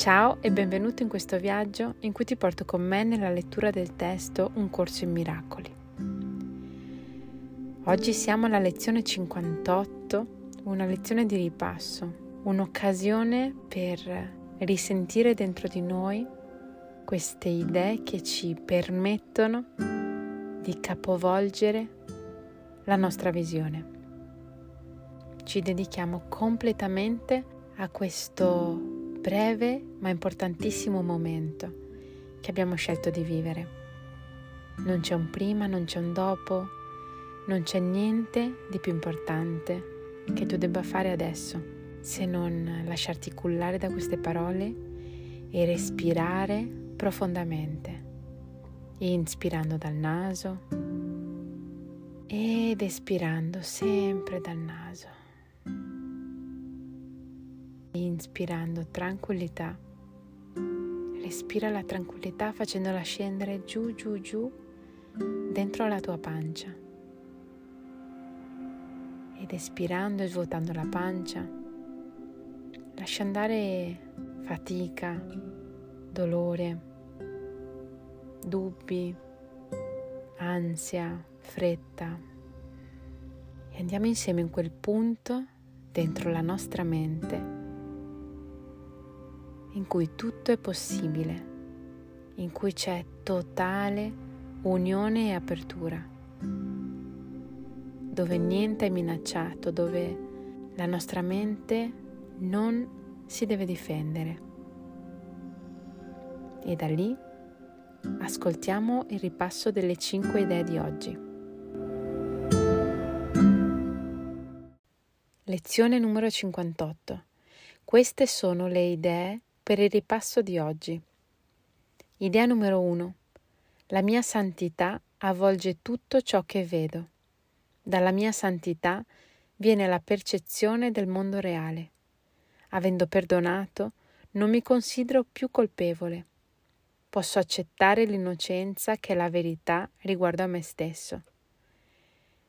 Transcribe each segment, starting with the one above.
Ciao e benvenuto in questo viaggio in cui ti porto con me nella lettura del testo Un corso in miracoli. Oggi siamo alla lezione 58, una lezione di ripasso, un'occasione per risentire dentro di noi queste idee che ci permettono di capovolgere la nostra visione. Ci dedichiamo completamente a questo breve ma importantissimo momento che abbiamo scelto di vivere. Non c'è un prima, non c'è un dopo, non c'è niente di più importante che tu debba fare adesso se non lasciarti cullare da queste parole e respirare profondamente, inspirando dal naso ed espirando sempre dal naso, inspirando tranquillità. Respira la tranquillità facendola scendere giù, giù, giù dentro la tua pancia. Ed espirando e svuotando la pancia, Lascia andare fatica, dolore, dubbi, ansia, fretta. E andiamo insieme in quel punto dentro la nostra mente in cui tutto è possibile, in cui c'è totale unione e apertura, dove niente è minacciato, dove la nostra mente non si deve difendere. E da lì ascoltiamo il ripasso delle cinque idee di oggi. Lezione numero 58. Queste sono le idee per il ripasso di oggi. Idea numero 1. La mia santità avvolge tutto ciò che vedo. Dalla mia santità viene la percezione del mondo reale. Avendo perdonato, non mi considero più colpevole. Posso accettare l'innocenza che è la verità riguardo a me stesso.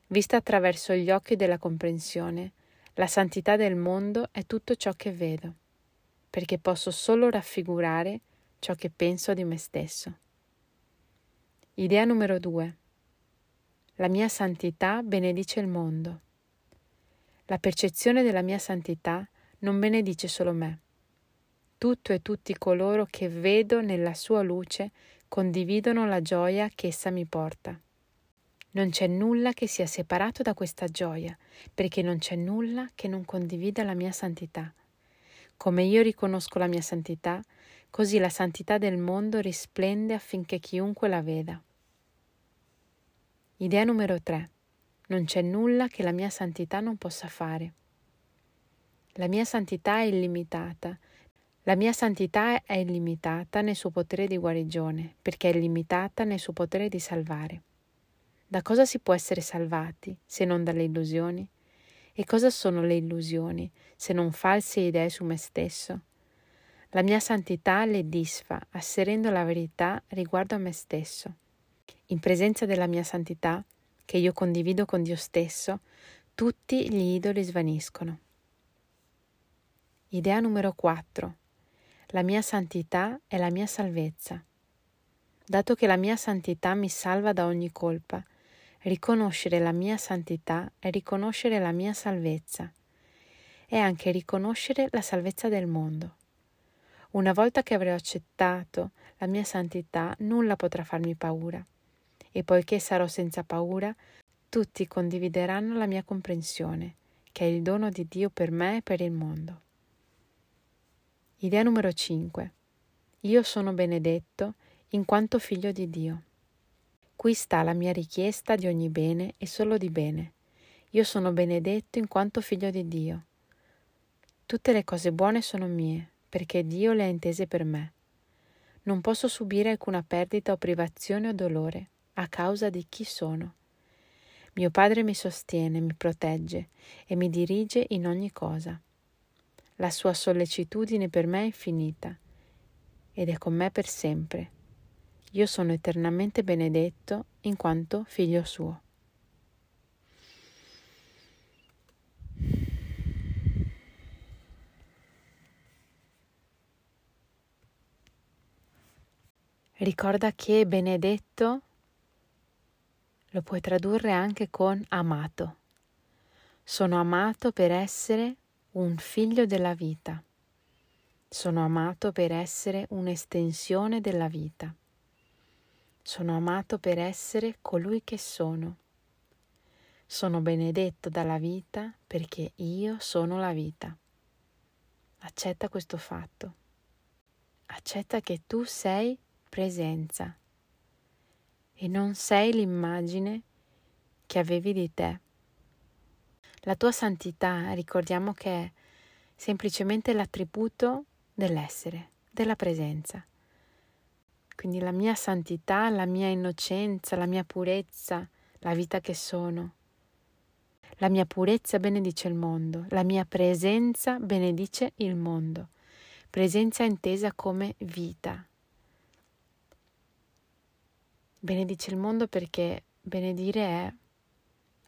Vista attraverso gli occhi della comprensione, la santità del mondo è tutto ciò che vedo, perché posso solo raffigurare ciò che penso di me stesso. Idea numero due. La mia santità benedice il mondo. La percezione della mia santità non benedice solo me. Tutto e tutti coloro che vedo nella sua luce condividono la gioia che essa mi porta. Non c'è nulla che sia separato da questa gioia, perché non c'è nulla che non condivida la mia santità. Come io riconosco la mia santità, così la santità del mondo risplende affinché chiunque la veda. Idea numero 3. Non c'è nulla che la mia santità non possa fare. La mia santità è illimitata. La mia santità è illimitata nel suo potere di guarigione, perché è illimitata nel suo potere di salvare. Da cosa si può essere salvati se non dalle illusioni? E cosa sono le illusioni se non false idee su me stesso? La mia santità le disfa, asserendo la verità riguardo a me stesso. In presenza della mia santità, che io condivido con Dio stesso, tutti gli idoli svaniscono. Idea numero 4. La mia santità è la mia salvezza. Dato che la mia santità mi salva da ogni colpa, riconoscere la mia santità è riconoscere la mia salvezza. È anche riconoscere la salvezza del mondo. Una volta che avrò accettato la mia santità, nulla potrà farmi paura. E poiché sarò senza paura, tutti condivideranno la mia comprensione, che è il dono di Dio per me e per il mondo. Idea numero 5. Io sono benedetto in quanto figlio di Dio. Qui sta la mia richiesta di ogni bene e solo di bene. Io sono benedetto in quanto figlio di Dio. Tutte le cose buone sono mie, perché Dio le ha intese per me. Non posso subire alcuna perdita o privazione o dolore a causa di chi sono. Mio Padre mi sostiene, mi protegge e mi dirige in ogni cosa. La sua sollecitudine per me è infinita ed è con me per sempre. Io sono eternamente benedetto in quanto figlio suo. Ricorda che benedetto lo puoi tradurre anche con amato. Sono amato per essere un figlio della vita. Sono amato per essere un'estensione della vita. Sono amato per essere colui che sono. Sono benedetto dalla vita perché io sono la vita. Accetta questo fatto. Accetta che tu sei presenza e non sei l'immagine che avevi di te. La tua santità, ricordiamo che è semplicemente l'attributo dell'essere, della presenza. Quindi la mia santità, la mia innocenza, la mia purezza, la vita che sono. La mia purezza benedice il mondo, la mia presenza benedice il mondo. Presenza intesa come vita. Benedice il mondo perché benedire è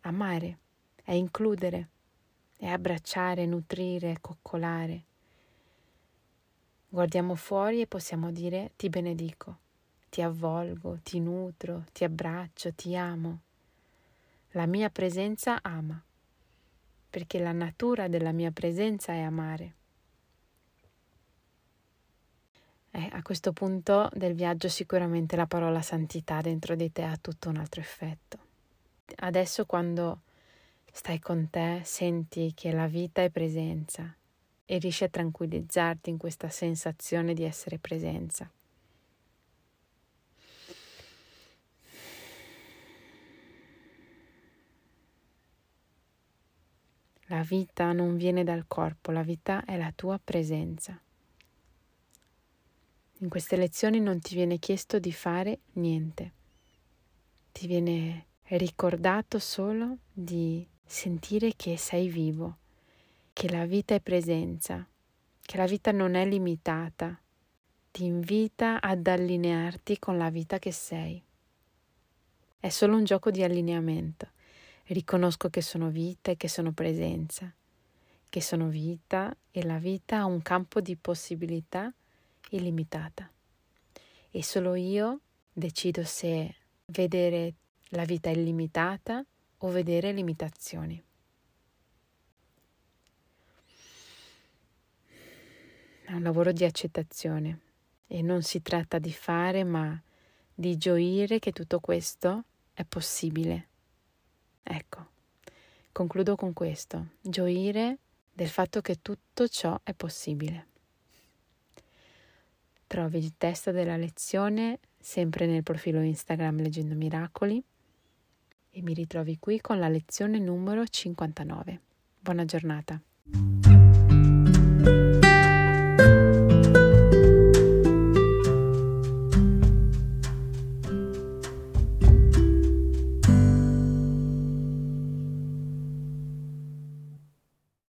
amare, è includere, è abbracciare, nutrire, coccolare. Guardiamo fuori e possiamo dire ti benedico, ti avvolgo, ti nutro, ti abbraccio, ti amo. La mia presenza ama, perché la natura della mia presenza è amare. Eh, a questo punto del viaggio sicuramente la parola santità dentro di te ha tutto un altro effetto. Adesso quando stai con te senti che la vita è presenza e riesci a tranquillizzarti in questa sensazione di essere presenza. La vita non viene dal corpo, la vita è la tua presenza. In queste lezioni non ti viene chiesto di fare niente, ti viene ricordato solo di sentire che sei vivo, che la vita è presenza, che la vita non è limitata, ti invita ad allinearti con la vita che sei. È solo un gioco di allineamento. Riconosco che sono vita e che sono presenza, che sono vita e la vita ha un campo di possibilità illimitata. E solo io decido se vedere la vita illimitata o vedere limitazioni. È un lavoro di accettazione e non si tratta di fare, ma di gioire che tutto questo è possibile. Ecco, concludo con questo, gioire del fatto che tutto ciò è possibile. Trovi il testo della lezione sempre nel profilo Instagram Leggendo Miracoli e mi ritrovi qui con la lezione numero 59. Buona giornata.